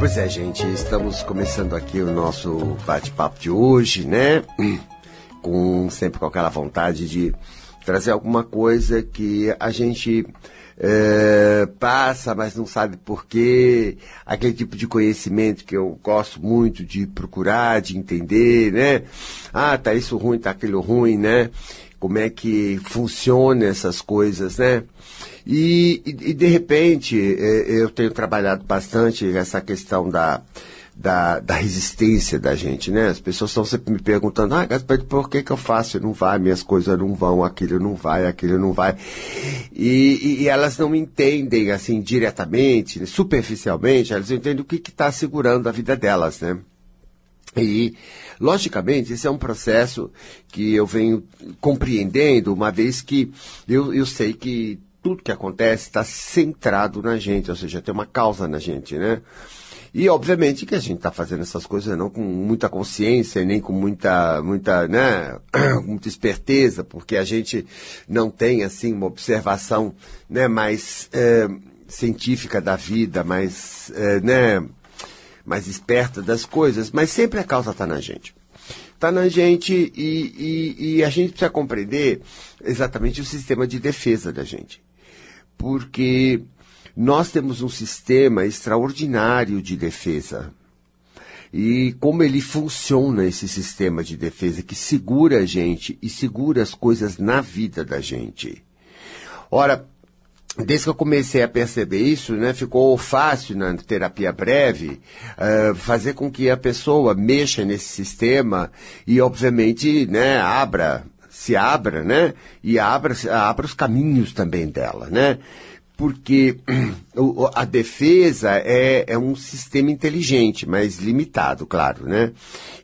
Pois é, gente, estamos começando aqui o nosso bate-papo de hoje, né? Com sempre com aquela vontade de trazer alguma coisa que a gente é, passa, mas não sabe por quê. Aquele tipo de conhecimento que eu gosto muito de procurar, de entender, né? Ah, tá isso ruim, tá aquilo ruim, né? Como é que funciona essas coisas, né? E, e, e de repente, é, eu tenho trabalhado bastante essa questão da, da, da, resistência da gente, né? As pessoas estão sempre me perguntando, ah, Gaspar, por que que eu faço? Não vai, minhas coisas não vão, aquilo não vai, aquilo não vai. E, e, e elas não entendem, assim, diretamente, superficialmente, elas entendem o que está segurando a vida delas, né? E, logicamente, esse é um processo que eu venho compreendendo, uma vez que eu, eu sei que tudo que acontece está centrado na gente, ou seja, tem uma causa na gente, né? E obviamente que a gente está fazendo essas coisas não com muita consciência, nem com muita, muita, né, muita esperteza, porque a gente não tem assim uma observação, né, mais é, científica da vida, mais, é, né, mais esperta das coisas, mas sempre a causa está na gente. Está na gente e, e, e a gente precisa compreender exatamente o sistema de defesa da gente porque nós temos um sistema extraordinário de defesa. E como ele funciona, esse sistema de defesa, que segura a gente e segura as coisas na vida da gente. Ora, desde que eu comecei a perceber isso, né, ficou fácil na terapia breve uh, fazer com que a pessoa mexa nesse sistema e, obviamente, né, abra se abra, né? E abra, abra os caminhos também dela, né? Porque a defesa é, é um sistema inteligente, mas limitado, claro, né?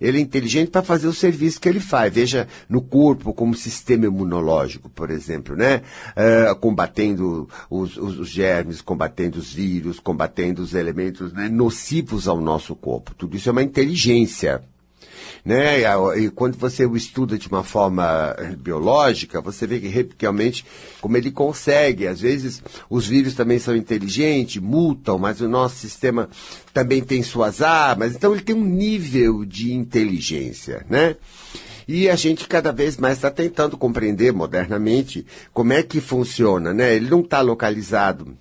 Ele é inteligente para fazer o serviço que ele faz. Veja no corpo como sistema imunológico, por exemplo, né? Uh, combatendo os, os, os, germes, combatendo os vírus, combatendo os elementos né, nocivos ao nosso corpo. Tudo isso é uma inteligência né? E quando você o estuda de uma forma biológica, você vê que realmente como ele consegue. Às vezes os vírus também são inteligentes, mutam, mas o nosso sistema também tem suas armas. Então ele tem um nível de inteligência, né? E a gente cada vez mais está tentando compreender modernamente como é que funciona, né? Ele não está localizado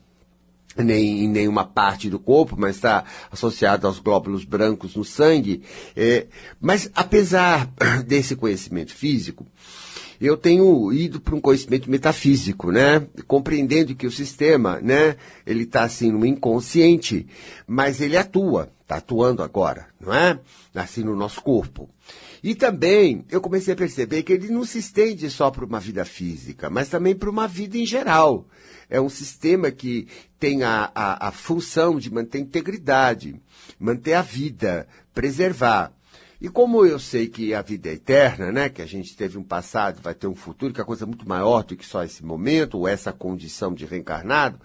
nem em nenhuma parte do corpo, mas está associado aos glóbulos brancos no sangue. É, mas apesar desse conhecimento físico, eu tenho ido para um conhecimento metafísico, né? Compreendendo que o sistema, né? Ele está assim no inconsciente, mas ele atua, está atuando agora, não é? Assim no nosso corpo. E também eu comecei a perceber que ele não se estende só para uma vida física, mas também para uma vida em geral. É um sistema que tem a, a, a função de manter a integridade, manter a vida, preservar. E como eu sei que a vida é eterna, né, que a gente teve um passado, vai ter um futuro, que é coisa muito maior do que só esse momento, ou essa condição de reencarnado,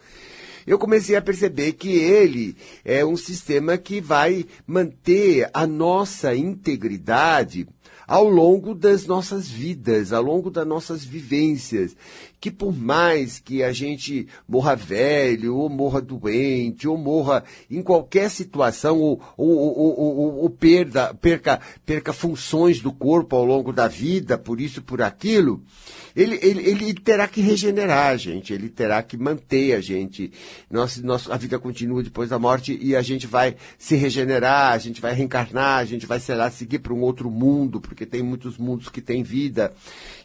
eu comecei a perceber que ele é um sistema que vai manter a nossa integridade ao longo das nossas vidas, ao longo das nossas vivências que por mais que a gente morra velho, ou morra doente, ou morra em qualquer situação, ou, ou, ou, ou, perda, perca, perca funções do corpo ao longo da vida, por isso, por aquilo, ele, ele, ele terá que regenerar a gente, ele terá que manter a gente. Nossa, nossa, a vida continua depois da morte e a gente vai se regenerar, a gente vai reencarnar, a gente vai, sei lá, seguir para um outro mundo, porque tem muitos mundos que têm vida.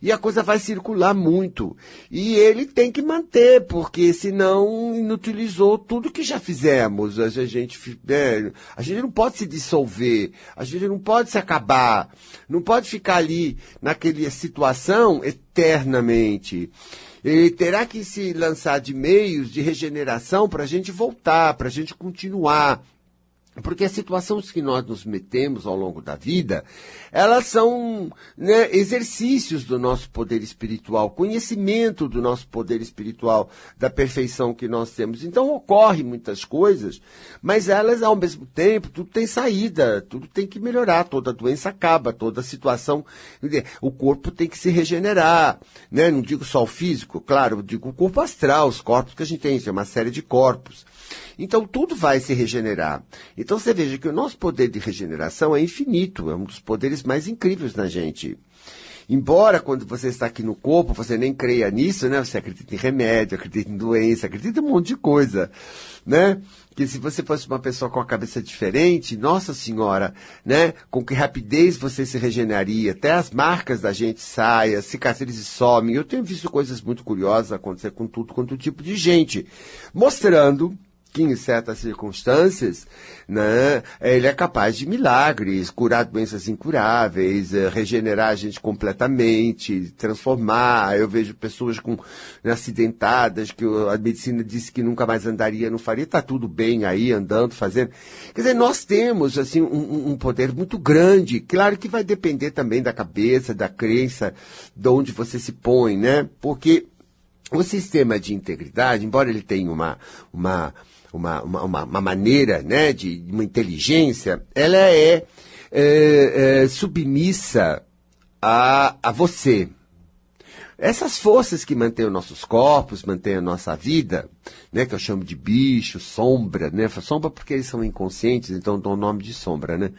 E a coisa vai circular muito. E ele tem que manter, porque senão inutilizou tudo que já fizemos. A gente, é, a gente não pode se dissolver, a gente não pode se acabar, não pode ficar ali naquela situação eternamente. Ele terá que se lançar de meios de regeneração para a gente voltar, para a gente continuar, porque as situações que nós nos metemos ao longo da vida, elas são né, exercícios do nosso poder espiritual, conhecimento do nosso poder espiritual, da perfeição que nós temos. Então ocorre muitas coisas, mas elas ao mesmo tempo, tudo tem saída, tudo tem que melhorar, toda doença acaba, toda situação, o corpo tem que se regenerar, né? Não digo só o físico, claro, digo o corpo astral, os corpos que a gente tem, é uma série de corpos. Então tudo vai se regenerar. Então você veja que o nosso poder de regeneração é infinito, é um dos poderes mais incríveis na gente. Embora quando você está aqui no corpo, você nem creia nisso, né? Você acredita em remédio, acredita em doença, acredita em um monte de coisa, né? Que se você fosse uma pessoa com a cabeça diferente, nossa senhora, né? Com que rapidez você se regeneraria, até as marcas da gente saem, as cicatrizes somem. Eu tenho visto coisas muito curiosas acontecer com tudo quanto tipo de gente, mostrando que em certas circunstâncias, né, ele é capaz de milagres, curar doenças incuráveis, eh, regenerar a gente completamente, transformar. Eu vejo pessoas com né, acidentadas que a medicina disse que nunca mais andaria, não faria, está tudo bem aí, andando, fazendo. Quer dizer, nós temos assim um, um poder muito grande. Claro que vai depender também da cabeça, da crença, de onde você se põe, né? Porque o sistema de integridade, embora ele tenha uma, uma uma, uma, uma maneira, né, de uma inteligência, ela é, é, é submissa a, a você. Essas forças que mantêm os nossos corpos, mantêm a nossa vida, né, que eu chamo de bicho, sombra, né, sombra porque eles são inconscientes, então dou o nome de sombra, né.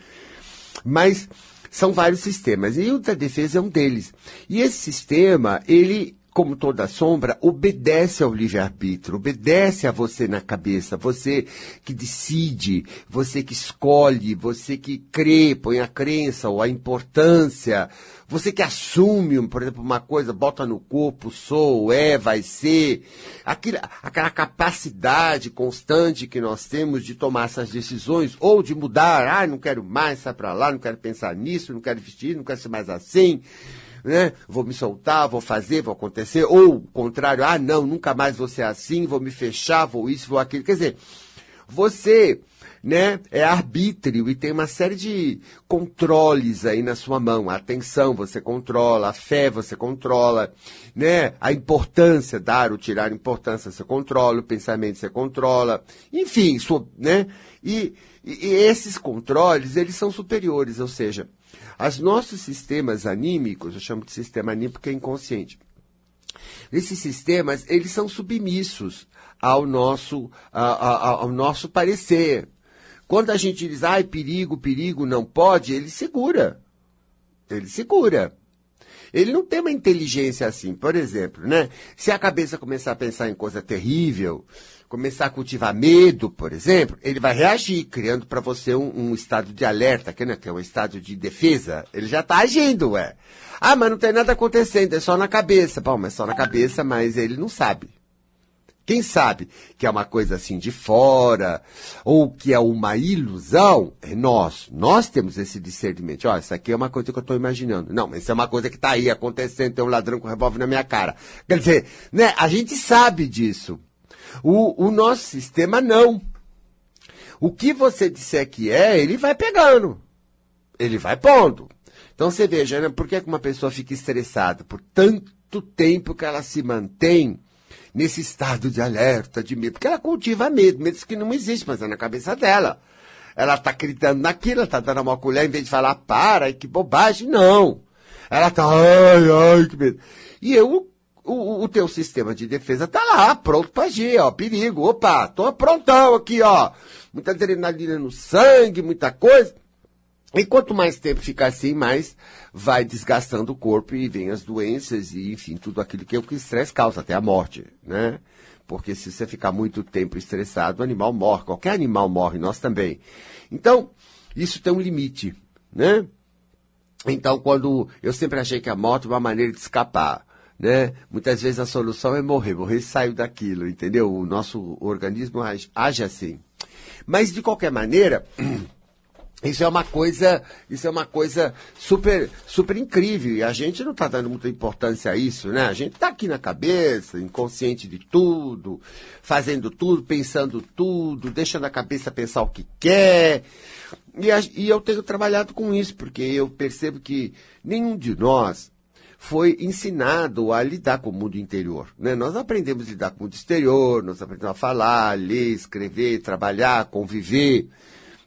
Mas são vários sistemas e o da defesa é um deles. E esse sistema, ele como toda sombra, obedece ao livre-arbítrio, obedece a você na cabeça, você que decide, você que escolhe, você que crê, põe a crença ou a importância, você que assume, por exemplo, uma coisa, bota no corpo, sou, é, vai ser, aquela, aquela capacidade constante que nós temos de tomar essas decisões ou de mudar, ah, não quero mais, sai para lá, não quero pensar nisso, não quero vestir, não quero ser mais assim né? Vou me soltar, vou fazer, vou acontecer, ou contrário, ah, não, nunca mais vou ser assim, vou me fechar, vou isso, vou aquilo. Quer dizer, você, né, é arbítrio e tem uma série de controles aí na sua mão. A atenção você controla, a fé você controla, né? A importância, dar ou tirar importância você controla, o pensamento você controla, enfim, sua, né? E, e, e esses controles, eles são superiores, ou seja, os nossos sistemas anímicos, eu chamo de sistema anímico porque é inconsciente. Esses sistemas, eles são submissos ao nosso, ao nosso parecer. Quando a gente diz, ai, perigo, perigo, não pode, ele segura. Ele segura. Ele não tem uma inteligência assim. Por exemplo, né? Se a cabeça começar a pensar em coisa terrível, começar a cultivar medo, por exemplo, ele vai reagir, criando para você um, um, estado de alerta, que, né, que é um estado de defesa. Ele já está agindo, ué. Ah, mas não tem nada acontecendo, é só na cabeça. Bom, mas é só na cabeça, mas ele não sabe. Quem sabe que é uma coisa assim de fora, ou que é uma ilusão, é nós. Nós temos esse discernimento. Ó, isso aqui é uma coisa que eu estou imaginando. Não, mas isso é uma coisa que está aí acontecendo, tem um ladrão com revólver na minha cara. Quer dizer, né, a gente sabe disso. O, o nosso sistema não. O que você disser que é, ele vai pegando. Ele vai pondo. Então você veja, né, por que uma pessoa fica estressada? Por tanto tempo que ela se mantém nesse estado de alerta, de medo. Porque ela cultiva medo, medo que não existe, mas é na cabeça dela. Ela está gritando naquilo, ela está dando uma colher, em vez de falar, para, que bobagem, não. Ela está, ai, ai, que medo. E eu o, o teu sistema de defesa tá lá, pronto para agir, ó, perigo, opa, tô prontão aqui, ó, muita adrenalina no sangue, muita coisa. E quanto mais tempo ficar assim, mais vai desgastando o corpo e vem as doenças e, enfim, tudo aquilo que o estresse causa, até a morte, né? Porque se você ficar muito tempo estressado, o animal morre, qualquer animal morre, nós também. Então, isso tem um limite, né? Então, quando eu sempre achei que a morte é uma maneira de escapar né? Muitas vezes a solução é morrer, morrer saiu daquilo, entendeu? O nosso organismo age, age assim. Mas de qualquer maneira, isso é uma coisa, isso é uma coisa super, super incrível e a gente não está dando muita importância a isso, né? A gente está aqui na cabeça, inconsciente de tudo, fazendo tudo, pensando tudo, deixando a cabeça pensar o que quer. E, a, e eu tenho trabalhado com isso porque eu percebo que nenhum de nós foi ensinado a lidar com o mundo interior. Né? Nós aprendemos a lidar com o mundo exterior, nós aprendemos a falar, ler, escrever, trabalhar, conviver,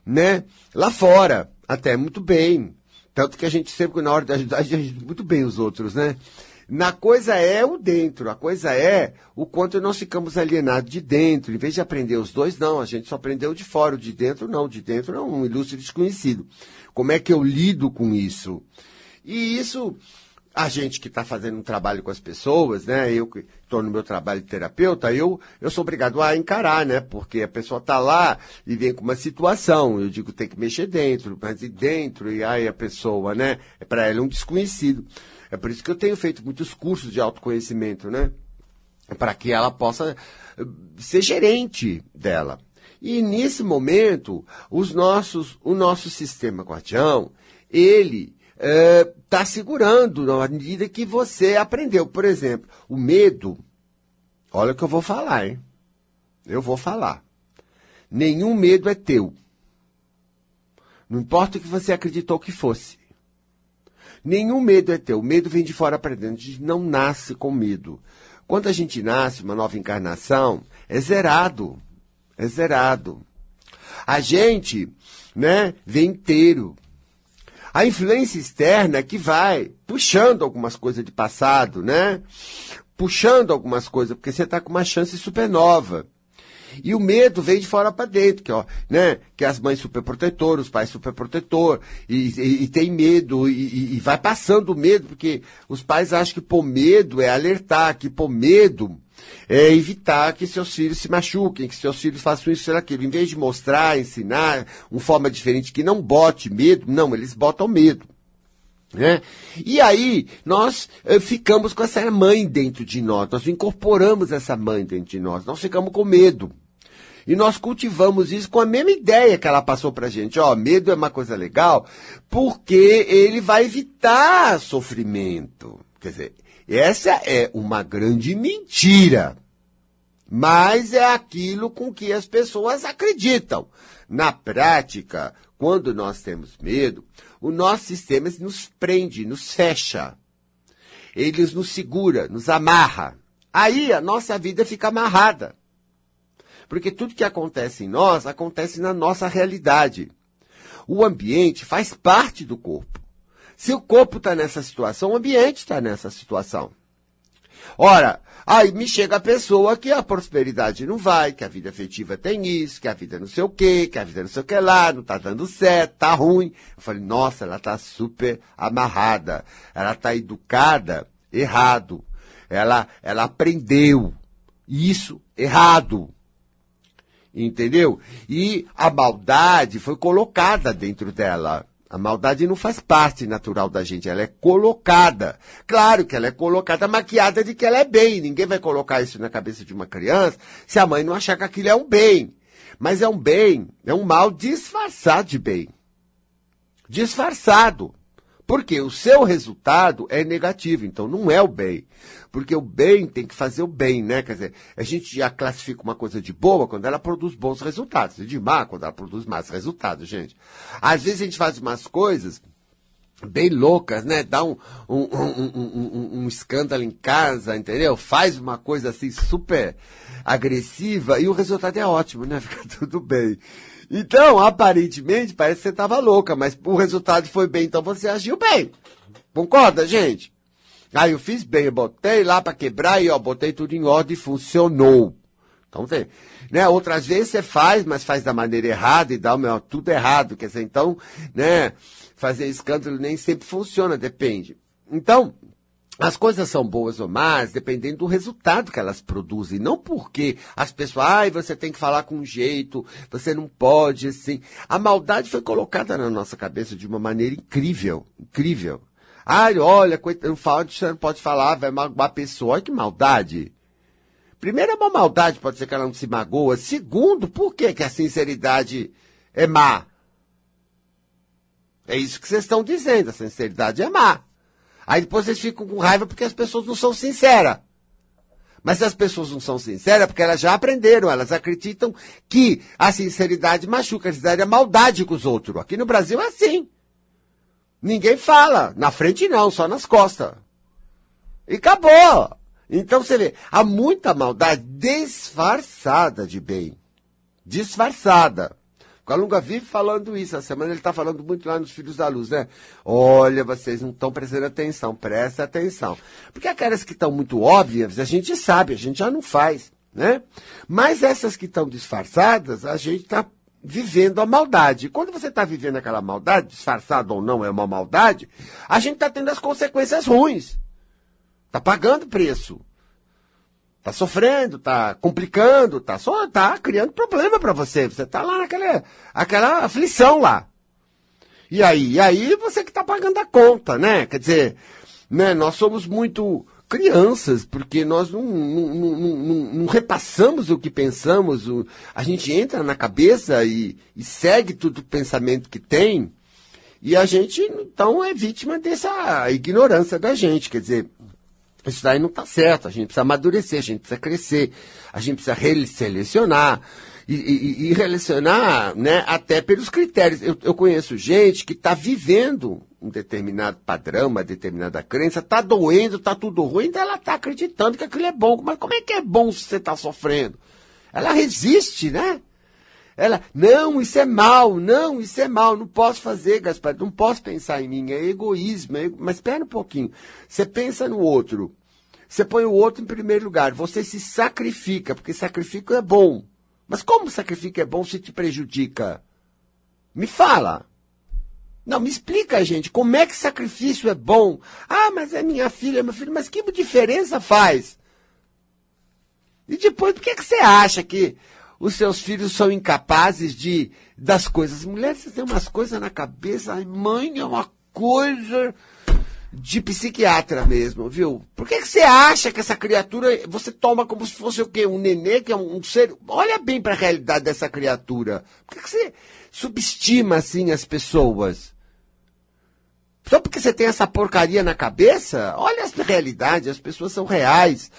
né? Lá fora, até muito bem. Tanto que a gente sempre, na hora de ajudar, a gente ajuda muito bem os outros, né? Na coisa é o dentro, a coisa é o quanto nós ficamos alienados de dentro. Em vez de aprender os dois, não, a gente só aprendeu de fora, o de dentro não, de dentro é um ilustre desconhecido. Como é que eu lido com isso? E isso, a gente que está fazendo um trabalho com as pessoas, né? Eu que estou no meu trabalho de terapeuta, eu, eu sou obrigado a encarar, né? Porque a pessoa está lá e vem com uma situação. Eu digo, tem que mexer dentro, mas e dentro, e aí a pessoa, né? É para ela um desconhecido. É por isso que eu tenho feito muitos cursos de autoconhecimento, né? Para que ela possa eh, ser gerente dela. E nesse momento, os nossos, o nosso sistema guardião, ele está é, segurando na medida que você aprendeu. Por exemplo, o medo. Olha o que eu vou falar, hein? Eu vou falar. Nenhum medo é teu. Não importa o que você acreditou que fosse. Nenhum medo é teu. O medo vem de fora para dentro. A gente não nasce com medo. Quando a gente nasce, uma nova encarnação, é zerado. É zerado. A gente, né, vem inteiro. A influência externa que vai puxando algumas coisas de passado, né? Puxando algumas coisas, porque você está com uma chance supernova. E o medo vem de fora para dentro, que, ó, né? que as mães superprotetoras, os pais superprotetor, e, e, e tem medo, e, e, vai passando o medo, porque os pais acham que pôr medo é alertar, que pôr medo é evitar que seus filhos se machuquem, que seus filhos façam isso e aquilo. Em vez de mostrar, ensinar uma forma diferente que não bote medo, não, eles botam medo. Né? E aí, nós eh, ficamos com essa mãe dentro de nós, nós incorporamos essa mãe dentro de nós, nós ficamos com medo. E nós cultivamos isso com a mesma ideia que ela passou pra gente. Ó, medo é uma coisa legal, porque ele vai evitar sofrimento. Quer dizer, essa é uma grande mentira. Mas é aquilo com que as pessoas acreditam. Na prática, quando nós temos medo, o nosso sistema nos prende, nos fecha. Ele nos segura, nos amarra. Aí a nossa vida fica amarrada. Porque tudo que acontece em nós acontece na nossa realidade. O ambiente faz parte do corpo. Se o corpo está nessa situação, o ambiente está nessa situação. Ora, aí me chega a pessoa que a prosperidade não vai, que a vida afetiva tem isso, que a vida não sei o quê, que a vida não sei o que lá, não tá dando certo, tá ruim. Eu falei, nossa, ela tá super amarrada, ela tá educada errado. Ela, ela aprendeu isso errado. Entendeu? E a maldade foi colocada dentro dela. A maldade não faz parte natural da gente, ela é colocada. Claro que ela é colocada maquiada de que ela é bem. Ninguém vai colocar isso na cabeça de uma criança se a mãe não achar que aquilo é um bem. Mas é um bem, é um mal disfarçado de bem. Disfarçado. Porque o seu resultado é negativo, então não é o bem. Porque o bem tem que fazer o bem, né? Quer dizer, a gente já classifica uma coisa de boa quando ela produz bons resultados, e de má quando ela produz más resultados, gente. Às vezes a gente faz umas coisas bem loucas, né? Dá um, um, um, um, escândalo em casa, entendeu? Faz uma coisa assim super agressiva e o resultado é ótimo, né? Fica tudo bem. Então, aparentemente, parece que você estava louca, mas o resultado foi bem, então você agiu bem. Concorda, gente? Aí eu fiz bem, eu botei lá para quebrar e ó, botei tudo em ordem e funcionou. Então tem, né? Outras vezes você faz, mas faz da maneira errada e dá meu, tudo errado. Quer dizer, então, né? Fazer escândalo nem sempre funciona, depende. Então, as coisas são boas ou más dependendo do resultado que elas produzem, não porque as pessoas, ai, você tem que falar com um jeito, você não pode, assim. A maldade foi colocada na nossa cabeça de uma maneira incrível, incrível. Ai, olha, não fala, você não pode falar, vai magoar a pessoa, olha que maldade. Primeiro, é uma maldade, pode ser que ela não se magoa. Segundo, por que, que a sinceridade é má? É isso que vocês estão dizendo, a sinceridade é má. Aí depois vocês ficam com raiva porque as pessoas não são sinceras. Mas se as pessoas não são sinceras, é porque elas já aprenderam, elas acreditam que a sinceridade machuca, a sinceridade é maldade com os outros. Aqui no Brasil é assim. Ninguém fala. Na frente não, só nas costas. E acabou. Então você vê, há muita maldade disfarçada de bem. Disfarçada. Calunga vive falando isso. A semana ele está falando muito lá nos Filhos da Luz, né? Olha, vocês não estão prestando atenção, presta atenção. Porque aquelas que estão muito óbvias, a gente sabe, a gente já não faz, né? Mas essas que estão disfarçadas, a gente está vivendo a maldade. Quando você está vivendo aquela maldade, disfarçado ou não é uma maldade, a gente está tendo as consequências ruins. Está pagando preço. Tá sofrendo, tá complicando, tá só tá criando problema para você. Você tá lá naquela aquela aflição lá. E aí, e aí você que tá pagando a conta, né? Quer dizer, né, nós somos muito crianças, porque nós não, não, não, não repassamos o que pensamos, o, a gente entra na cabeça e, e segue todo o pensamento que tem, e a gente, então, é vítima dessa ignorância da gente. Quer dizer, isso daí não está certo, a gente precisa amadurecer, a gente precisa crescer, a gente precisa reselecionar e, e, e relacionar né, até pelos critérios. Eu, eu conheço gente que está vivendo um determinado padrão, uma determinada crença, está doendo, está tudo ruim, então ela está acreditando que aquilo é bom. Mas como é que é bom se você está sofrendo? Ela resiste, né? Ela, não, isso é mal, não, isso é mal, não posso fazer, Gaspar, não posso pensar em mim, é egoísmo. É, mas espera um pouquinho. Você pensa no outro, você põe o outro em primeiro lugar, você se sacrifica, porque sacrifício é bom. Mas como sacrifício é bom se te prejudica? Me fala. Não, me explica, gente, como é que sacrifício é bom? Ah, mas é minha filha, meu filho, mas que diferença faz? E depois, por que, que você acha que os seus filhos são incapazes de das coisas. Mulheres têm umas coisas na cabeça, a mãe é uma coisa de psiquiatra mesmo, viu? Por que, que você acha que essa criatura você toma como se fosse o quê? Um nenê que é um, um ser. Olha bem para a realidade dessa criatura. Por que, que você subestima assim as pessoas? Só porque você tem essa porcaria na cabeça? Olha a realidade, as pessoas são reais.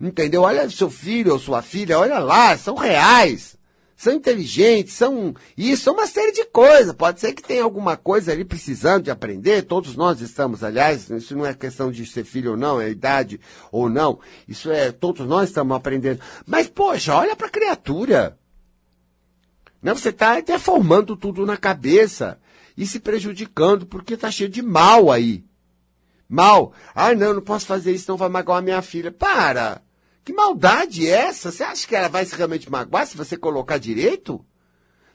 Entendeu? Olha seu filho ou sua filha, olha lá, são reais. São inteligentes, são isso, uma série de coisas. Pode ser que tenha alguma coisa ali precisando de aprender. Todos nós estamos, aliás, isso não é questão de ser filho ou não, é idade ou não. Isso é, todos nós estamos aprendendo. Mas, poxa, olha para a criatura. Não, você está até formando tudo na cabeça e se prejudicando porque está cheio de mal aí. Mal. Ah, não, não posso fazer isso, não vai magoar minha filha. Para! Que maldade é essa? Você acha que ela vai realmente magoar se você colocar direito?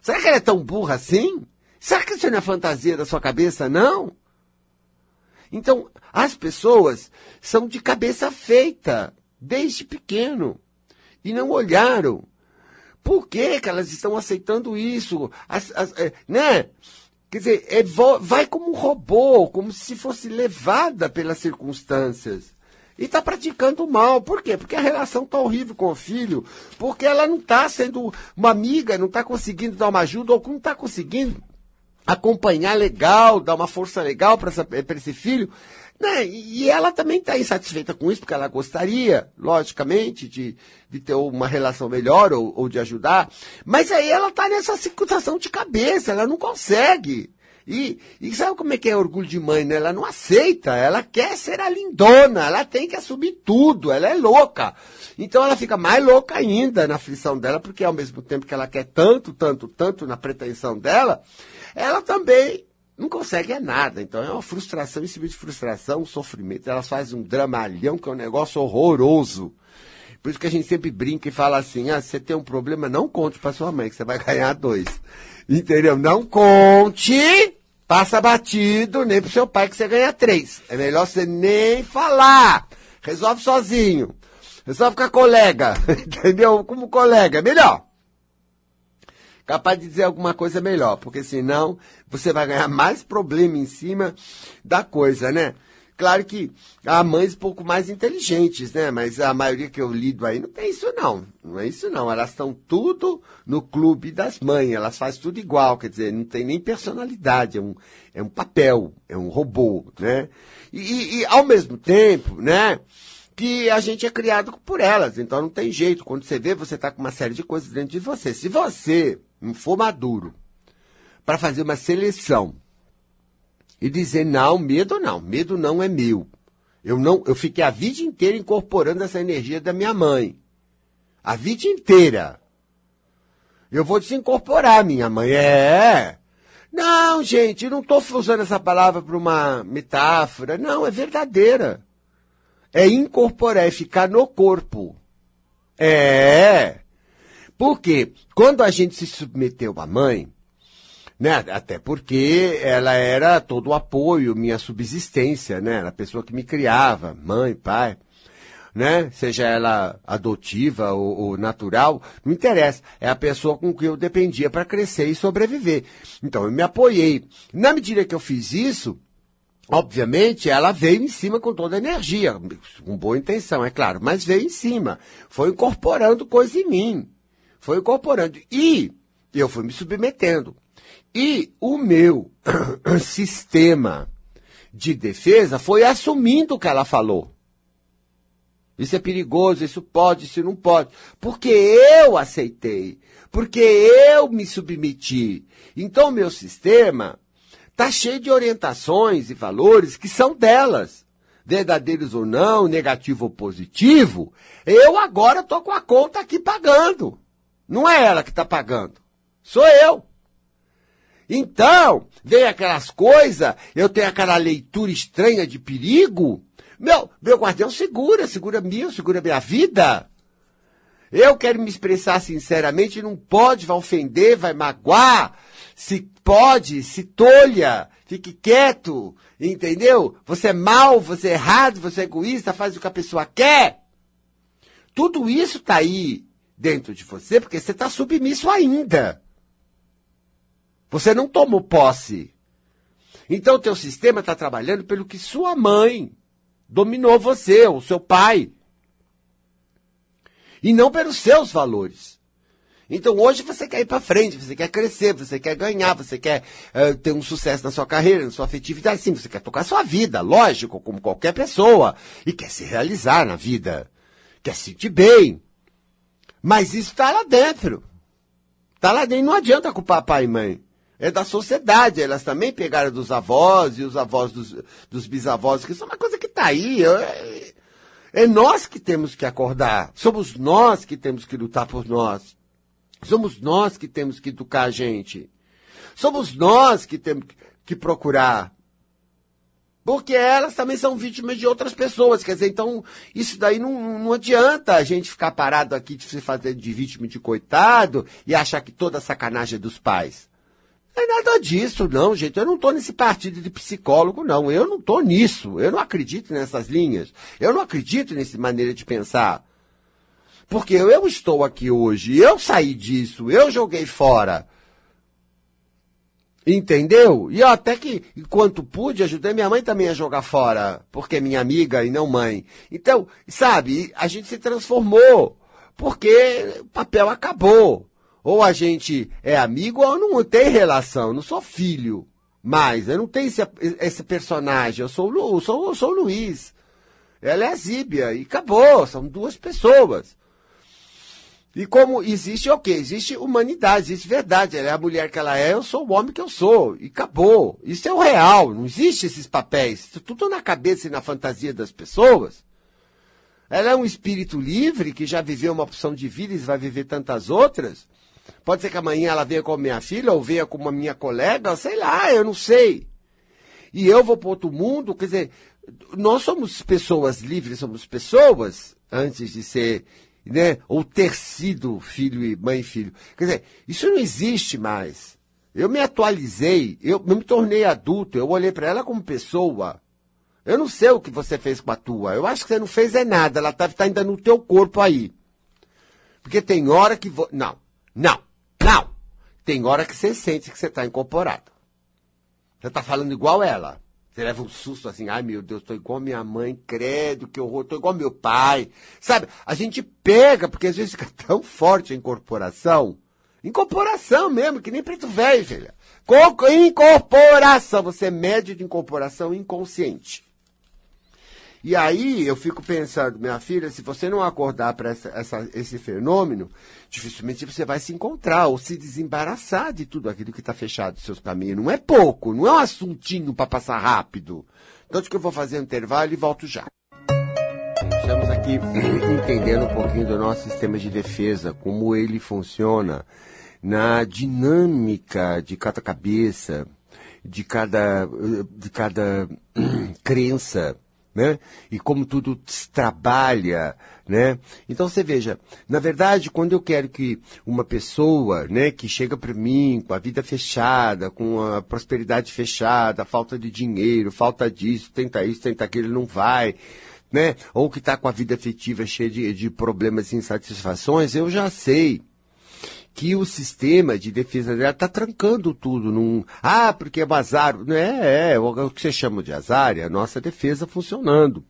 Será que ela é tão burra assim? Será que isso não é fantasia da sua cabeça, não? Então, as pessoas são de cabeça feita, desde pequeno, e não olharam. Por que, que elas estão aceitando isso? As, as, é, né? Quer dizer, é, vai como um robô, como se fosse levada pelas circunstâncias e está praticando mal. Por quê? Porque a relação está horrível com o filho, porque ela não está sendo uma amiga, não está conseguindo dar uma ajuda, ou não está conseguindo acompanhar legal, dar uma força legal para esse filho. Né? E ela também está insatisfeita com isso, porque ela gostaria, logicamente, de, de ter uma relação melhor ou, ou de ajudar. Mas aí ela está nessa situação de cabeça, ela não consegue. E, e sabe como é que é orgulho de mãe, né? Ela não aceita, ela quer ser a lindona, ela tem que assumir tudo, ela é louca. Então ela fica mais louca ainda na aflição dela, porque ao mesmo tempo que ela quer tanto, tanto, tanto na pretensão dela, ela também não consegue é nada. Então é uma frustração em cima de frustração, um sofrimento. Elas fazem um dramalhão que é um negócio horroroso. Por isso que a gente sempre brinca e fala assim: ah, você tem um problema, não conte para sua mãe, que você vai ganhar dois. Entendeu? Não conte, passa batido, nem pro seu pai que você ganha três. É melhor você nem falar. Resolve sozinho. Resolve com a colega. Entendeu? Como colega. É melhor. Capaz de dizer alguma coisa melhor, porque senão você vai ganhar mais problema em cima da coisa, né? Claro que há mães um pouco mais inteligentes, né? Mas a maioria que eu lido aí não tem isso não. Não é isso não. Elas estão tudo no clube das mães. Elas fazem tudo igual. Quer dizer, não tem nem personalidade. É um, é um papel, é um robô, né? E, e, e ao mesmo tempo, né? Que a gente é criado por elas. Então não tem jeito. Quando você vê, você está com uma série de coisas dentro de você. Se você não for maduro para fazer uma seleção e dizer não, medo não, medo não é meu. Eu não, eu fiquei a vida inteira incorporando essa energia da minha mãe. A vida inteira. Eu vou desincorporar minha mãe. É. Não, gente, não estou usando essa palavra para uma metáfora. Não, é verdadeira. É incorporar, é ficar no corpo. É. Porque quando a gente se submeteu à mãe, né, até porque ela era todo o apoio, minha subsistência, né? Era a pessoa que me criava, mãe, pai né? Seja ela adotiva ou, ou, natural, não interessa. É a pessoa com que eu dependia para crescer e sobreviver. Então eu me apoiei. Na medida que eu fiz isso, obviamente ela veio em cima com toda a energia, com boa intenção, é claro, mas veio em cima. Foi incorporando coisa em mim. Foi incorporando. E eu fui me submetendo. E o meu sistema de defesa foi assumindo o que ela falou. Isso é perigoso, isso pode, isso não pode. Porque eu aceitei. Porque eu me submeti. Então, o meu sistema está cheio de orientações e valores que são delas. Verdadeiros ou não, negativo ou positivo, eu agora estou com a conta aqui pagando. Não é ela que está pagando. Sou eu. Então, vem aquelas coisas, eu tenho aquela leitura estranha de perigo, meu, meu guardião segura, segura mil, segura minha vida. Eu quero me expressar sinceramente, não pode, vai ofender, vai magoar. Se pode, se tolha, fique quieto, entendeu? Você é mal, você é errado, você é egoísta, faz o que a pessoa quer. Tudo isso está aí dentro de você porque você está submisso ainda. Você não tomou posse. Então o teu sistema está trabalhando pelo que sua mãe, dominou você, o seu pai. E não pelos seus valores. Então hoje você quer ir para frente, você quer crescer, você quer ganhar, você quer uh, ter um sucesso na sua carreira, na sua afetividade, sim, você quer tocar sua vida, lógico, como qualquer pessoa, e quer se realizar na vida, quer se sentir bem. Mas isso está lá dentro. Está lá dentro, não adianta culpar pai e mãe é da sociedade. Elas também pegaram dos avós e os avós dos, dos bisavós, que isso é uma coisa que está aí. É, é nós que temos que acordar. Somos nós que temos que lutar por nós. Somos nós que temos que educar a gente. Somos nós que temos que procurar. Porque elas também são vítimas de outras pessoas. Quer dizer, então, isso daí não, não adianta a gente ficar parado aqui de se fazer de vítima de coitado e achar que toda sacanagem é dos pais. Não é nada disso, não, gente. Eu não estou nesse partido de psicólogo, não. Eu não estou nisso. Eu não acredito nessas linhas. Eu não acredito nessa maneira de pensar. Porque eu estou aqui hoje, eu saí disso, eu joguei fora. Entendeu? E eu até que, enquanto pude, ajudei minha mãe também a jogar fora, porque é minha amiga e não mãe. Então, sabe, a gente se transformou, porque o papel acabou. Ou a gente é amigo ou não tem relação. Eu não sou filho mais. Eu não tenho esse, esse personagem. Eu sou, eu sou, eu sou o Luiz. Ela é a Zíbia. E acabou. São duas pessoas. E como existe o quê? Existe humanidade, existe verdade. Ela é a mulher que ela é, eu sou o homem que eu sou. E acabou. Isso é o real. Não existe esses papéis. Tudo na cabeça e na fantasia das pessoas. Ela é um espírito livre que já viveu uma opção de vida e vai viver tantas outras. Pode ser que amanhã ela venha como minha filha ou venha como a minha colega, sei lá, eu não sei. E eu vou para outro mundo, quer dizer, nós somos pessoas livres, somos pessoas antes de ser, né, ou ter sido filho e mãe e filho. Quer dizer, isso não existe mais. Eu me atualizei, eu, eu me tornei adulto, eu olhei para ela como pessoa. Eu não sei o que você fez com a tua. Eu acho que você não fez é nada. Ela está tá ainda no teu corpo aí. Porque tem hora que. Vo... Não. Não, não. Tem hora que você sente que você está incorporado. Você está falando igual ela. Você leva um susto assim, ai meu Deus, estou igual minha mãe, credo, que horror, estou igual meu pai. Sabe, a gente pega, porque às vezes fica tão forte a incorporação. Incorporação mesmo, que nem preto velho, filha. Incorporação, você é médio de incorporação inconsciente. E aí eu fico pensando, minha filha, se você não acordar para esse fenômeno, dificilmente você vai se encontrar ou se desembaraçar de tudo aquilo que está fechado nos seus caminhos. Não é pouco, não é um assuntinho para passar rápido. Acho que eu vou fazer um intervalo e volto já. Estamos aqui entendendo um pouquinho do nosso sistema de defesa, como ele funciona na dinâmica de cada cabeça, de cada, de cada crença, né? E como tudo se trabalha, né? Então você veja, na verdade, quando eu quero que uma pessoa, né, que chega para mim com a vida fechada, com a prosperidade fechada, falta de dinheiro, falta disso, tenta isso, tenta aquilo, não vai, né? Ou que está com a vida afetiva cheia de, de problemas e insatisfações, eu já sei que o sistema de defesa dela está trancando tudo num. Ah, porque é um azar. Não é, é, o que você chama de azar é a nossa defesa funcionando.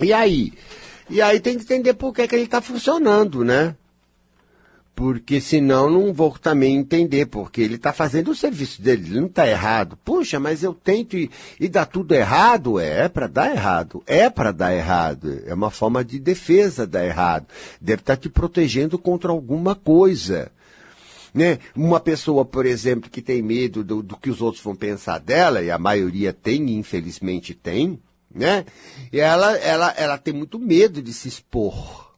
E aí? E aí tem que entender por que, que ele está funcionando, né? Porque senão não vou também entender, porque ele está fazendo o serviço dele, ele não está errado. Puxa, mas eu tento e, e dá tudo errado? É, é para dar errado. É para dar errado. É uma forma de defesa dar errado. Deve estar tá te protegendo contra alguma coisa. Né? Uma pessoa, por exemplo, que tem medo do, do que os outros vão pensar dela, e a maioria tem, infelizmente tem, né? E ela, ela, ela tem muito medo de se expor.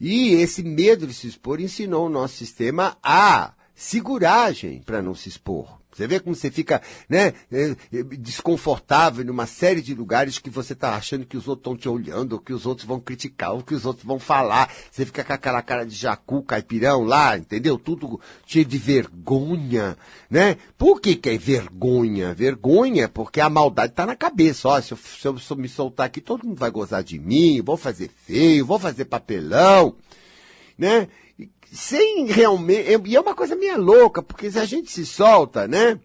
E esse medo de se expor ensinou o nosso sistema a seguragem para não se expor. Você vê como você fica né, é, é, desconfortável numa série de lugares que você está achando que os outros estão te olhando, ou que os outros vão criticar, ou que os outros vão falar. Você fica com aquela cara de jacu, caipirão lá, entendeu? Tudo cheio de vergonha, né? Por que, que é vergonha? Vergonha porque a maldade está na cabeça. Ó, se eu, se eu me soltar aqui, todo mundo vai gozar de mim, vou fazer feio, vou fazer papelão, né? Sem realmente. E é uma coisa meio louca, porque se a gente se solta, né?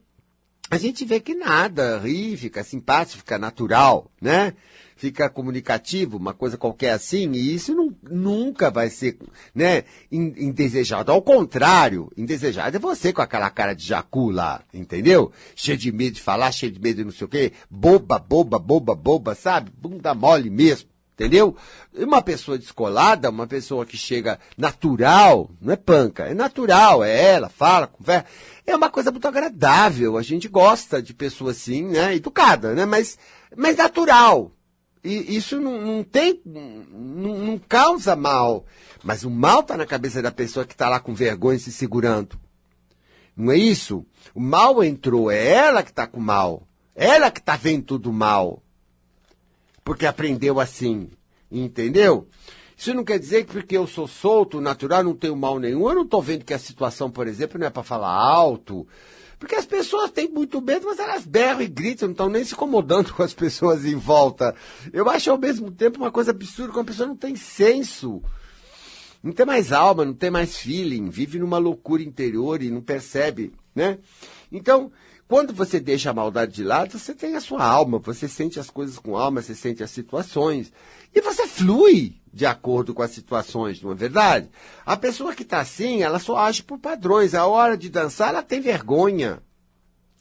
A gente vê que nada, ri, fica simpático, fica natural, né? Fica comunicativo, uma coisa qualquer assim, e isso não, nunca vai ser, né, indesejado. Ao contrário, indesejado é você com aquela cara de jacu lá, entendeu? Cheio de medo de falar, cheio de medo de não sei o quê, boba, boba, boba, boba, sabe? Bunda mole mesmo. Entendeu? Uma pessoa descolada, uma pessoa que chega natural, não é panca, é natural, é ela, fala, conversa. É uma coisa muito agradável. A gente gosta de pessoa assim, né? Educada, né? Mas, mas natural. E isso não, não tem, não, não, causa mal. Mas o mal está na cabeça da pessoa que está lá com vergonha se segurando. Não é isso? O mal entrou, é ela que está com mal. Ela que está vendo tudo mal porque aprendeu assim. Entendeu? Isso não quer dizer que porque eu sou solto, natural, não tenho mal nenhum. Eu não estou vendo que a situação, por exemplo, não é para falar alto. Porque as pessoas têm muito medo, mas elas berram e gritam, não estão nem se incomodando com as pessoas em volta. Eu acho ao mesmo tempo uma coisa absurda, quando a pessoa não tem senso. Não tem mais alma, não tem mais feeling, vive numa loucura interior e não percebe, né? Então, quando você deixa a maldade de lado, você tem a sua alma, você sente as coisas com alma, você sente as situações. E você flui de acordo com as situações, não é verdade? A pessoa que está assim, ela só age por padrões. A hora de dançar, ela tem vergonha.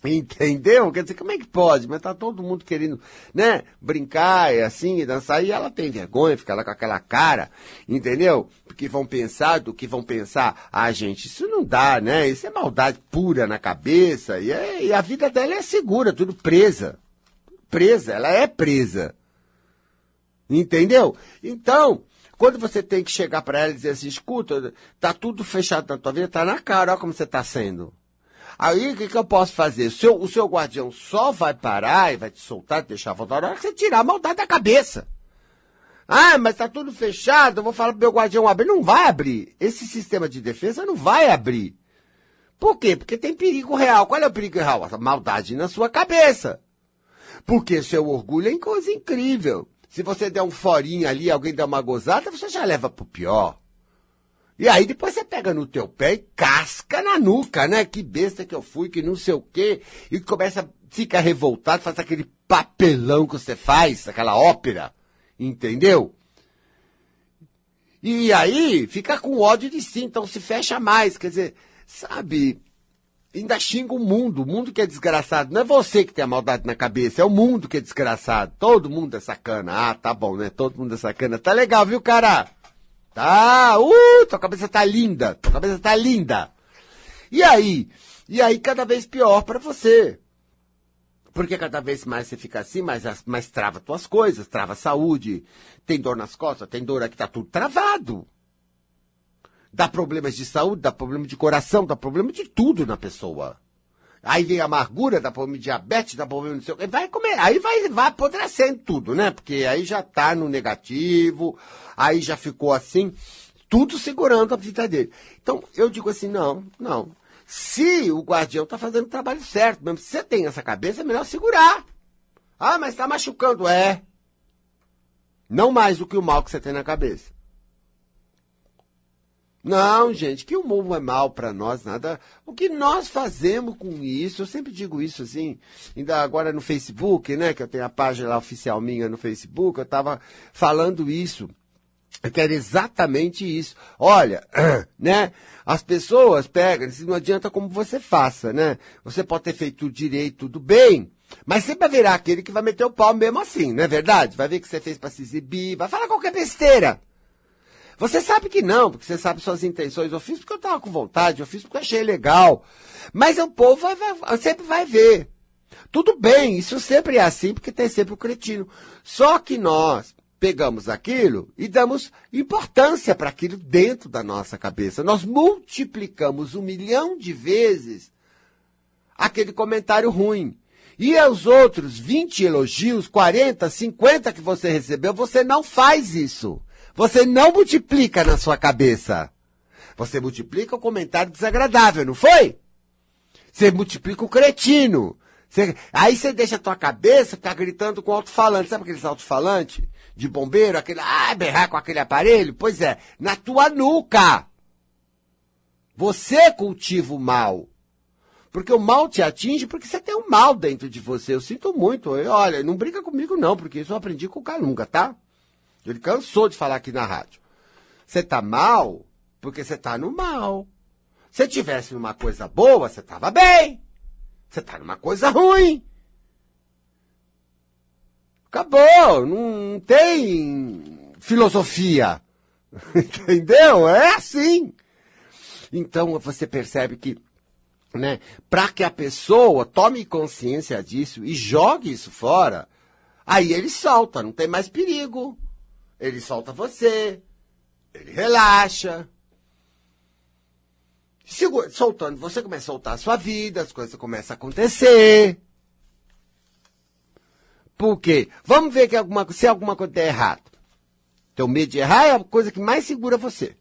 Entendeu? Quer dizer, como é que pode? Mas tá todo mundo querendo, né, brincar e assim, dançar, e ela tem vergonha, fica lá com aquela cara, entendeu? Porque vão pensar do que vão pensar. Ah, gente, isso não dá, né? Isso é maldade pura na cabeça, e, é, e a vida dela é segura, tudo presa. Presa, ela é presa. Entendeu? Então, quando você tem que chegar para ela e dizer assim, escuta, tá tudo fechado na tua vida, tá na cara, olha como você tá sendo. Aí o que, que eu posso fazer? Seu, o seu guardião só vai parar e vai te soltar, te deixar voltar na hora que você tirar a maldade da cabeça. Ah, mas tá tudo fechado, eu vou falar pro meu guardião abrir. Não vai abrir. Esse sistema de defesa não vai abrir. Por quê? Porque tem perigo real. Qual é o perigo real? A maldade na sua cabeça. Porque seu orgulho é coisa incrível. Se você der um forinho ali, alguém der uma gozada, você já leva pro pior. E aí depois você pega no teu pé e casca na nuca, né? Que besta que eu fui, que não sei o quê. E começa a ficar revoltado, faz aquele papelão que você faz, aquela ópera. Entendeu? E aí fica com ódio de si, então se fecha mais. Quer dizer, sabe? Ainda xinga o mundo, o mundo que é desgraçado. Não é você que tem a maldade na cabeça, é o mundo que é desgraçado. Todo mundo é sacana. Ah, tá bom, né? Todo mundo é sacana. Tá legal, viu, cara? Tá, uh, tua cabeça tá linda, tua cabeça tá linda. E aí? E aí cada vez pior para você. Porque cada vez mais você fica assim, mais, mais trava tuas coisas, trava a saúde, tem dor nas costas, tem dor aqui, tá tudo travado. Dá problemas de saúde, dá problema de coração, dá problema de tudo na pessoa. Aí vem amargura, dá problema de diabetes, dá problema de seu. Vai comer, aí vai, vai apodrecendo tudo, né? Porque aí já tá no negativo, aí já ficou assim, tudo segurando a vida dele. Então, eu digo assim, não, não. Se o guardião está fazendo o trabalho certo, mesmo se você tem essa cabeça, é melhor segurar. Ah, mas está machucando. É. Não mais do que o mal que você tem na cabeça. Não, gente, que o mundo é mal para nós, nada. O que nós fazemos com isso, eu sempre digo isso assim, ainda agora no Facebook, né, que eu tenho a página lá oficial minha no Facebook, eu estava falando isso. Que era exatamente isso. Olha, né? As pessoas pegam, não adianta como você faça, né? Você pode ter feito tudo direito, tudo bem, mas sempre haverá aquele que vai meter o pau mesmo assim, não é verdade? Vai ver que você fez para se exibir, vai falar qualquer besteira. Você sabe que não, porque você sabe suas intenções. Eu fiz porque eu estava com vontade, eu fiz porque eu achei legal. Mas o povo vai, vai, sempre vai ver. Tudo bem, isso sempre é assim, porque tem sempre o cretino. Só que nós pegamos aquilo e damos importância para aquilo dentro da nossa cabeça. Nós multiplicamos um milhão de vezes aquele comentário ruim. E os outros 20 elogios, 40, 50 que você recebeu, você não faz isso. Você não multiplica na sua cabeça. Você multiplica o comentário desagradável, não foi? Você multiplica o cretino. Você, aí você deixa a tua cabeça ficar gritando com alto-falante. Sabe aqueles alto-falante de bombeiro? Aquele, ah, berrar com aquele aparelho? Pois é, na tua nuca. Você cultiva o mal. Porque o mal te atinge porque você tem um mal dentro de você. Eu sinto muito. Eu, olha, não briga comigo não, porque isso eu aprendi com o Calunga, tá? Ele cansou de falar aqui na rádio. Você tá mal porque você tá no mal. Se tivesse numa coisa boa, você tava bem. Você tá numa coisa ruim. Acabou. Não tem filosofia. Entendeu? É assim. Então você percebe que né? Para que a pessoa tome consciência disso e jogue isso fora, aí ele solta, não tem mais perigo. Ele solta você, ele relaxa. Soltando, você começa a soltar a sua vida, as coisas começam a acontecer. Por quê? Vamos ver que alguma, se alguma coisa der errado. Teu medo de errar é a coisa que mais segura você.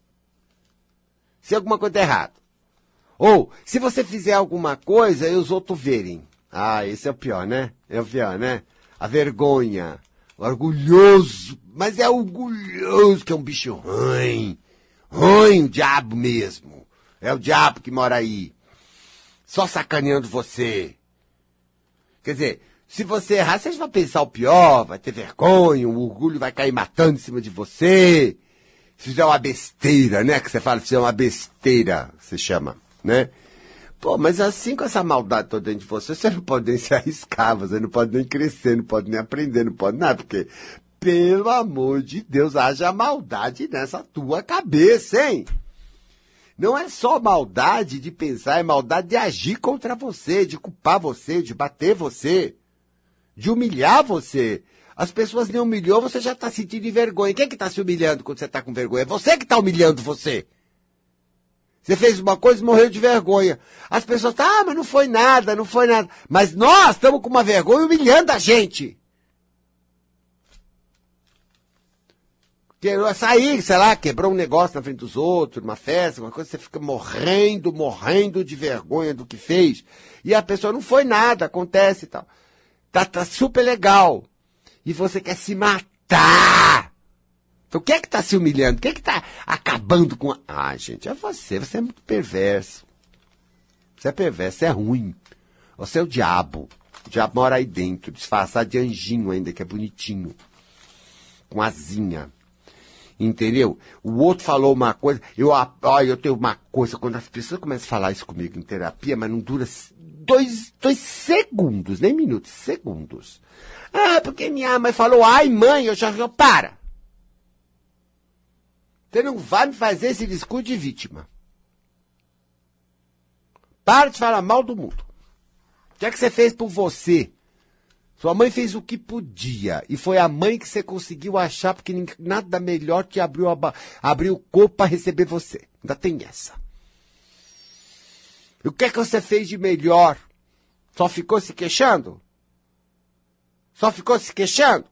Se alguma coisa der errado. Ou, se você fizer alguma coisa e os outros verem. Ah, esse é o pior, né? É o pior, né? A vergonha. Orgulhoso. Mas é orgulhoso que é um bicho ruim. Ruim, o diabo mesmo. É o diabo que mora aí. Só sacaneando você. Quer dizer, se você errar, você vai pensar o pior, vai ter vergonha, o orgulho vai cair matando em cima de você. Se fizer uma besteira, né? Que você fala, se fizer uma besteira, se chama né? Pô, mas assim com essa maldade toda dentro de você, você não pode nem se arriscar, você não pode nem crescer, não pode nem aprender, não pode nada, porque, pelo amor de Deus, haja maldade nessa tua cabeça, hein? Não é só maldade de pensar, é maldade de agir contra você, de culpar você, de bater você, de humilhar você. As pessoas nem humilhou, você já está sentindo vergonha. Quem é que está se humilhando quando você está com vergonha? É você que está humilhando você. Você fez uma coisa e morreu de vergonha. As pessoas, ah, mas não foi nada, não foi nada. Mas nós estamos com uma vergonha humilhando a gente. Sair, sei lá, quebrou um negócio na frente dos outros, numa festa, uma coisa, você fica morrendo, morrendo de vergonha do que fez. E a pessoa não foi nada, acontece e tal. Tá, tá super legal. E você quer se matar. Então, quem é que está se humilhando? Quem é que está acabando com. A... Ah, gente, é você. Você é muito perverso. Você é perverso, você é ruim. Você é o diabo. O diabo mora aí dentro, disfarçado de anjinho ainda, que é bonitinho. Com asinha. Entendeu? O outro falou uma coisa. Eu, olha, eu tenho uma coisa, quando as pessoas começam a falar isso comigo em terapia, mas não dura dois, dois segundos, nem minutos, segundos. Ah, porque minha mãe falou, ai mãe, eu já, eu, para. Você não vai me fazer esse discurso de vítima. Para de falar mal do mundo. O que é que você fez por você? Sua mãe fez o que podia. E foi a mãe que você conseguiu achar, porque nada melhor que abriu, a, abriu o corpo para receber você. Ainda tem essa. E o que é que você fez de melhor? Só ficou se queixando? Só ficou se queixando?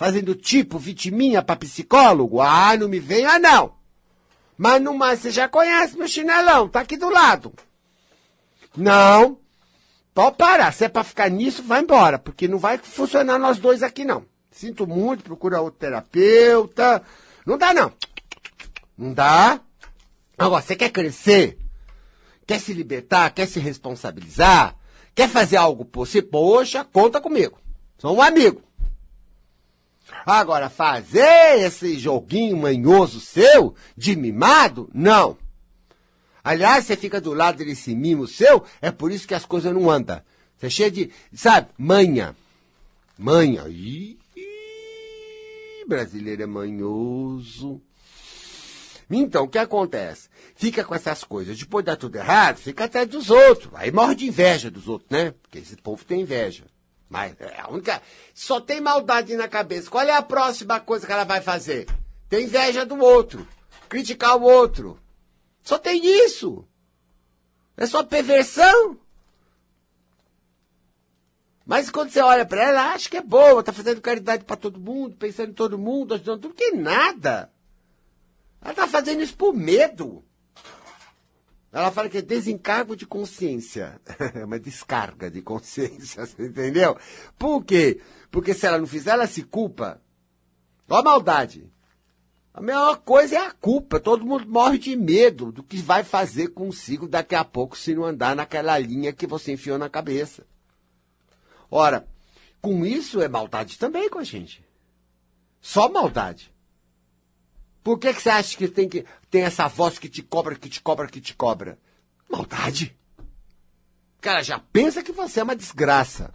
Fazendo tipo vitiminha para psicólogo? Ah, não me venha não. Mas não mais, você já conhece meu chinelão, tá aqui do lado. Não. Pode parar. Se é pra ficar nisso, vai embora. Porque não vai funcionar nós dois aqui, não. Sinto muito, procura outro terapeuta. Não dá, não. Não dá. Agora, você quer crescer? Quer se libertar? Quer se responsabilizar? Quer fazer algo por si? Poxa, conta comigo. Sou um amigo. Agora, fazer esse joguinho manhoso seu, de mimado, não. Aliás, você fica do lado desse mimo seu, é por isso que as coisas não andam. Você é cheio de, sabe, manha. Manha. Ih, brasileiro é manhoso. Então, o que acontece? Fica com essas coisas. Depois dá tudo errado, fica atrás dos outros. Aí morre de inveja dos outros, né? Porque esse povo tem inveja. Mas é a única. Só tem maldade na cabeça. Qual é a próxima coisa que ela vai fazer? Tem inveja do outro. Criticar o outro. Só tem isso. É só perversão. Mas quando você olha para ela, acha que é boa, tá fazendo caridade para todo mundo, pensando em todo mundo, ajudando tudo, que nada. Ela tá fazendo isso por medo. Ela fala que é desencargo de consciência. É uma descarga de consciência, entendeu? Por quê? Porque se ela não fizer, ela se culpa. Olha a maldade. A melhor coisa é a culpa. Todo mundo morre de medo do que vai fazer consigo daqui a pouco se não andar naquela linha que você enfiou na cabeça. Ora, com isso é maldade também com a gente. Só maldade. Por que, que você acha que tem, que tem essa voz que te cobra, que te cobra, que te cobra? Maldade. Cara, já pensa que você é uma desgraça.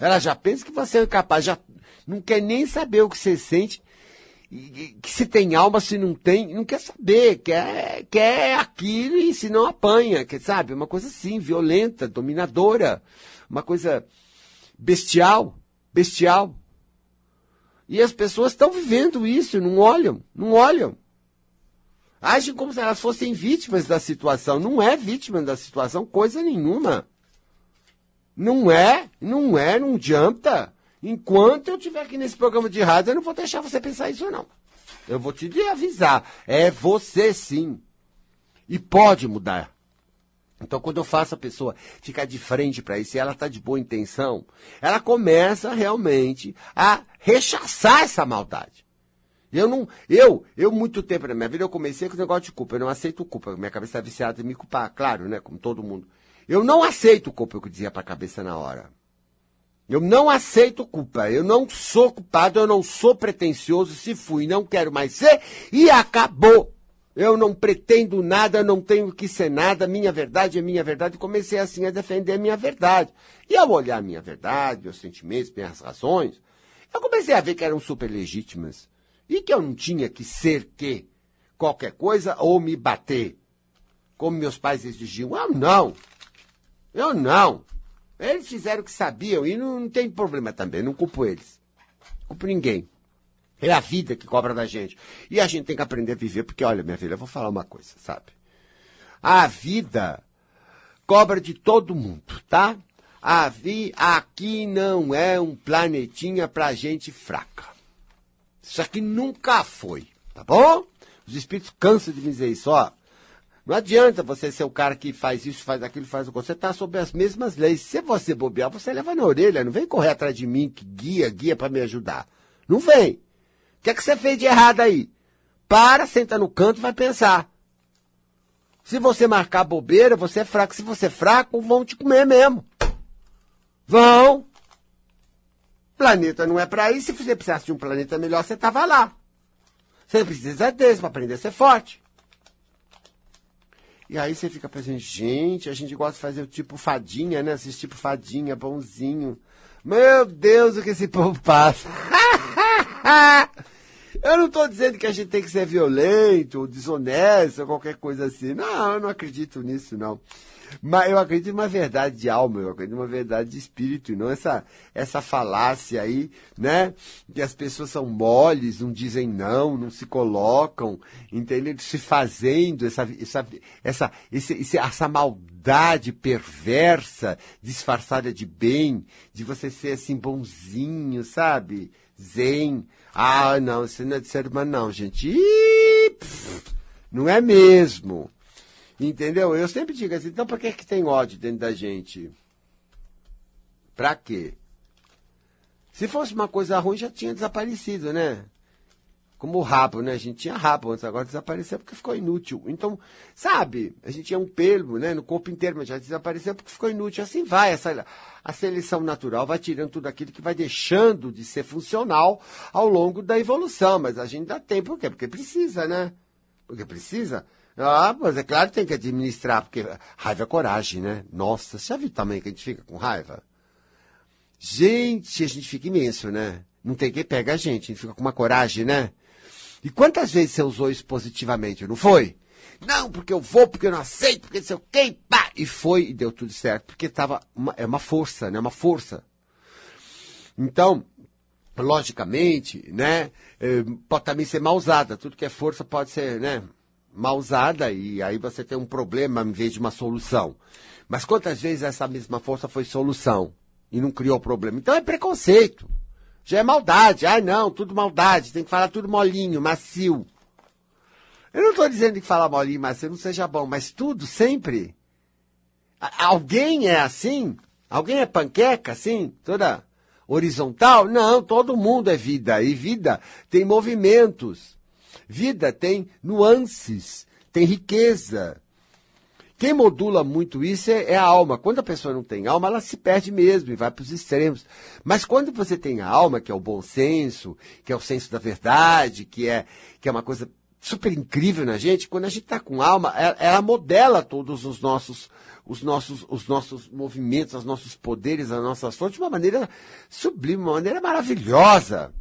Ela já pensa que você é incapaz, já não quer nem saber o que você sente que se tem alma, se não tem, não quer saber, quer, quer aquilo e se não apanha, quer, sabe? Uma coisa assim, violenta, dominadora, uma coisa bestial, bestial. E as pessoas estão vivendo isso, não olham, não olham. Agem como se elas fossem vítimas da situação. Não é vítima da situação, coisa nenhuma. Não é, não é, não adianta. Enquanto eu estiver aqui nesse programa de rádio, eu não vou deixar você pensar isso, não. Eu vou te avisar. É você sim. E pode mudar. Então, quando eu faço a pessoa ficar de frente para isso e ela está de boa intenção, ela começa realmente a rechaçar essa maldade. Eu não, eu, eu muito tempo na minha vida eu comecei com o negócio de culpa. Eu não aceito culpa. Minha cabeça está viciada em me culpar, claro, né? Como todo mundo. Eu não aceito culpa, eu dizia para a cabeça na hora. Eu não aceito culpa. Eu não sou culpado, eu não sou pretensioso. Se fui, não quero mais ser e acabou. Eu não pretendo nada, não tenho que ser nada. Minha verdade é minha verdade. Comecei assim a defender a minha verdade. E ao olhar minha verdade, meus sentimentos, minhas razões, eu comecei a ver que eram super legítimas. E que eu não tinha que ser que qualquer coisa ou me bater. Como meus pais exigiam. Eu não. Eu não. Eles fizeram o que sabiam e não, não tem problema também, não culpo eles. Culpo ninguém. É a vida que cobra da gente. E a gente tem que aprender a viver, porque, olha, minha filha, eu vou falar uma coisa, sabe? A vida cobra de todo mundo, tá? A vi, aqui não é um planetinha pra gente fraca. Isso aqui nunca foi, tá bom? Os espíritos cansam de me dizer isso, ó. Não adianta você ser o cara que faz isso, faz aquilo, faz o que. Você está sob as mesmas leis. Se você bobear, você leva na orelha. Não vem correr atrás de mim, que guia, guia para me ajudar. Não vem. Que é que você fez de errado aí? Para, senta no canto e vai pensar. Se você marcar bobeira, você é fraco. Se você é fraco, vão te comer mesmo. Vão. Planeta não é para isso. Se você precisasse de um planeta melhor, você tava lá. Você precisa desse para aprender a ser forte. E aí você fica pensando, gente, a gente gosta de fazer o tipo fadinha, né? Assistir tipo fadinha, bonzinho. Meu Deus, o que esse povo passa. eu não estou dizendo que a gente tem que ser violento, ou desonesto, ou qualquer coisa assim. Não, eu não acredito nisso, não. Mas eu acredito em uma verdade de alma, eu acredito em uma verdade de espírito, e não essa, essa falácia aí, né? Que as pessoas são moles, não dizem não, não se colocam, entendeu? Se fazendo essa, essa, essa, esse, essa maldade perversa, disfarçada de bem, de você ser assim bonzinho, sabe? Zen. Ah, não, isso não é de ser humano, não, gente. Ih, pff, não é mesmo. Entendeu? Eu sempre digo assim, então por que, que tem ódio dentro da gente? Pra quê? Se fosse uma coisa ruim, já tinha desaparecido, né? Como o rabo, né? A gente tinha rabo antes, agora desapareceu porque ficou inútil. Então, sabe, a gente tinha um pelo, né, no corpo inteiro, mas já desapareceu porque ficou inútil. Assim vai, essa, a seleção natural vai tirando tudo aquilo que vai deixando de ser funcional ao longo da evolução. Mas a gente dá tempo, por quê? Porque precisa, né? Porque precisa. Ah, mas é claro que tem que administrar, porque raiva é coragem, né? Nossa, você já viu o tamanho que a gente fica com raiva? Gente, a gente fica imenso, né? Não tem quem pega a gente, a gente fica com uma coragem, né? E quantas vezes você usou isso positivamente, não foi? Não, porque eu vou, porque eu não aceito, porque sei o quê, pá! E foi e deu tudo certo, porque tava uma, é uma força, né? Uma força. Então, logicamente, né? Eh, pode também ser mal usada. Tudo que é força pode ser, né? mal usada e aí você tem um problema em vez de uma solução. Mas quantas vezes essa mesma força foi solução e não criou problema? Então é preconceito. Já é maldade. Ai não, tudo maldade. Tem que falar tudo molinho, macio. Eu não estou dizendo que falar molinho, macio não seja bom, mas tudo sempre. Alguém é assim? Alguém é panqueca assim? Toda horizontal? Não, todo mundo é vida. E vida tem movimentos. Vida tem nuances, tem riqueza. Quem modula muito isso é, é, a alma. Quando a pessoa não tem alma, ela se perde mesmo e vai para os extremos. Mas quando você tem a alma, que é o bom senso, que é o senso da verdade, que é, que é uma coisa super incrível na gente, quando a gente está com alma, ela, ela, modela todos os nossos, os nossos, os nossos movimentos, os nossos poderes, as nossas forças de uma maneira sublime, uma maneira maravilhosa.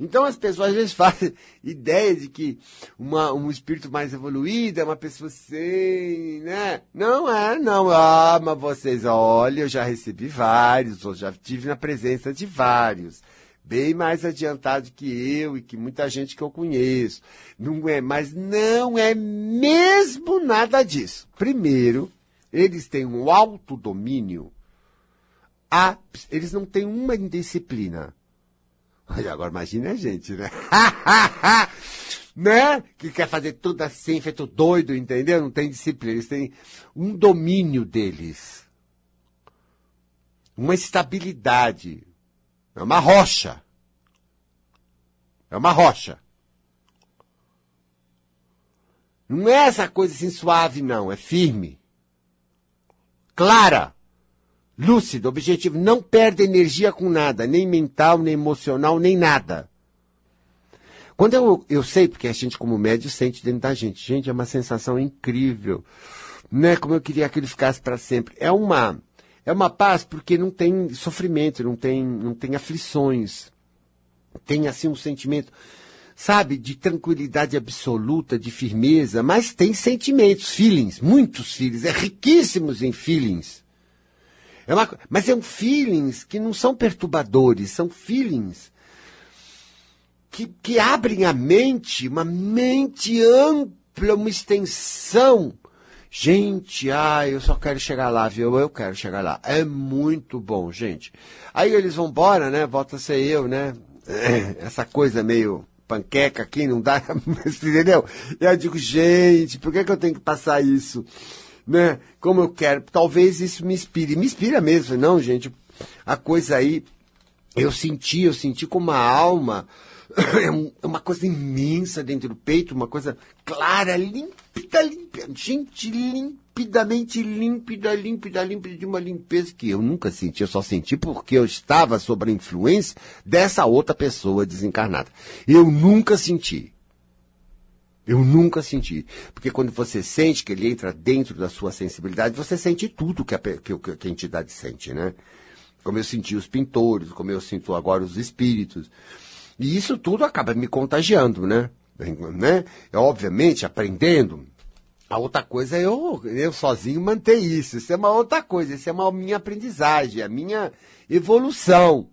Então as pessoas às vezes fazem ideia de que uma, um espírito mais evoluído é uma pessoa sem, né? Não é, não. Ah, mas vocês, olha, eu já recebi vários, eu já tive na presença de vários. Bem mais adiantado que eu e que muita gente que eu conheço. Não é, mas não é mesmo nada disso. Primeiro, eles têm um autodomínio. Ah, eles não têm uma indisciplina. Olha, agora imagine a gente, né? né? Que quer fazer tudo assim, feito doido, entendeu? Não tem disciplina. Eles têm um domínio deles. Uma estabilidade. É uma rocha. É uma rocha. Não é essa coisa assim suave, não. É firme. Clara lúcido, objetivo, não perde energia com nada, nem mental, nem emocional, nem nada. Quando eu, eu sei, porque a gente como médio sente dentro da gente, gente, é uma sensação incrível, né? Como eu queria que ele ficasse para sempre. É uma, é uma paz porque não tem sofrimento, não tem, não tem aflições. Tem assim um sentimento, sabe, de tranquilidade absoluta, de firmeza, mas tem sentimentos, feelings, muitos feelings, é riquíssimos em feelings. É uma, mas são feelings que não são perturbadores, são feelings que, que abrem a mente, uma mente ampla, uma extensão. Gente, ah, eu só quero chegar lá, viu? Eu quero chegar lá. É muito bom, gente. Aí eles vão embora, né? Volta a ser eu, né? Essa coisa meio panqueca aqui, não dá, entendeu? E eu digo, gente, por que, que eu tenho que passar isso? Né? Como eu quero. Talvez isso me inspire. Me inspira mesmo, não, gente. A coisa aí, eu senti, eu senti como uma alma, é uma coisa imensa dentro do peito, uma coisa clara, límpida, límpida. Gente, limpidamente límpida, límpida, límpida, de uma limpeza que eu nunca senti. Eu só senti porque eu estava sob a influência dessa outra pessoa desencarnada. Eu nunca senti. Eu nunca senti. Porque quando você sente que ele entra dentro da sua sensibilidade, você sente tudo que a, que, que a entidade sente, né? Como eu senti os pintores, como eu sinto agora os espíritos. E isso tudo acaba me contagiando, né? né? É, obviamente, aprendendo, A outra coisa é eu, eu sozinho manter isso. Isso é uma outra coisa. Isso é uma minha aprendizagem, a minha evolução.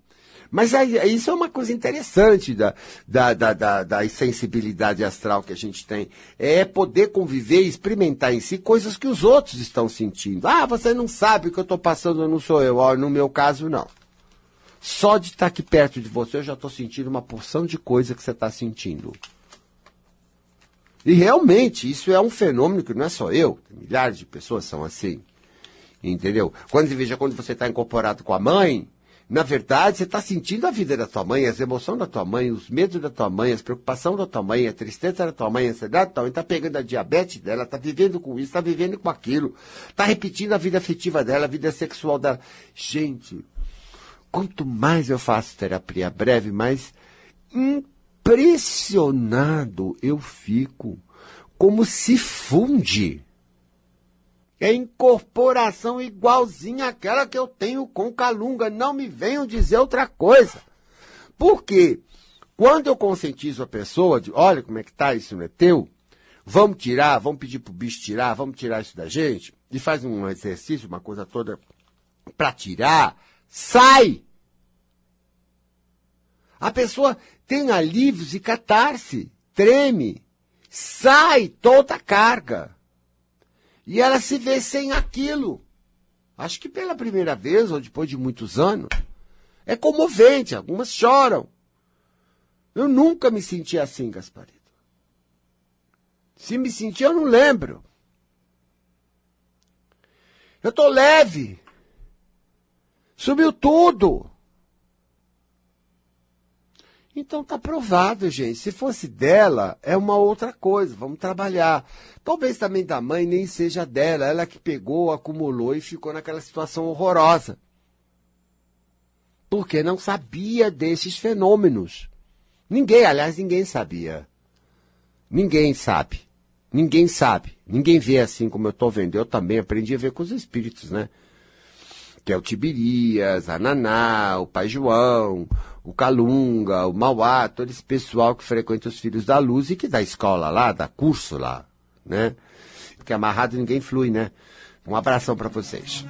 Mas aí, isso é uma coisa interessante da, da, da, da, da sensibilidade astral que a gente tem. É poder conviver e experimentar em si coisas que os outros estão sentindo. Ah, você não sabe o que eu estou passando, não sou eu. no meu caso, não. Só de estar aqui perto de você, eu já estou sentindo uma porção de coisa que você está sentindo. E realmente, isso é um fenômeno que não é só eu, milhares de pessoas são assim. Entendeu? Quando veja quando você está incorporado com a mãe, na verdade, você está sentindo a vida da tua mãe, as emoções da tua mãe, os medos da tua mãe, as preocupações da tua mãe, a tristeza da tua mãe, a ansiedade da tua mãe, está pegando a diabetes dela, está vivendo com isso, está vivendo com aquilo, está repetindo a vida afetiva dela, a vida sexual dela. Gente, quanto mais eu faço terapia breve, mais impressionado eu fico como se funde é incorporação igualzinha àquela que eu tenho com Calunga. Não me venham dizer outra coisa. Por quê? Quando eu conscientizo a pessoa de, olha como é que tá, isso não é teu, vamos tirar, vamos pedir pro bicho tirar, vamos tirar isso da gente, e faz um exercício, uma coisa toda para tirar, sai! A pessoa tem alívios e catarse, treme, sai toda a carga. E ela se vê sem aquilo. Acho que pela primeira vez, ou depois de muitos anos. É comovente, algumas choram. Eu nunca me senti assim, Gasparito. Se me senti, eu não lembro. Eu tô leve. Subiu tudo. Então tá provado, gente. Se fosse dela, é uma outra coisa. Vamos trabalhar. Talvez também da mãe nem seja dela, ela que pegou, acumulou e ficou naquela situação horrorosa. Porque não sabia desses fenômenos. Ninguém, aliás, ninguém sabia. Ninguém sabe. Ninguém sabe. Ninguém vê assim como eu estou vendo. Eu também aprendi a ver com os espíritos, né? Que é o Tibirias, a Naná, o Pai João, o Calunga, o Mauá, todo esse pessoal que frequenta os Filhos da Luz e que dá escola lá, dá curso lá, né? Porque amarrado ninguém flui, né? Um abração para vocês.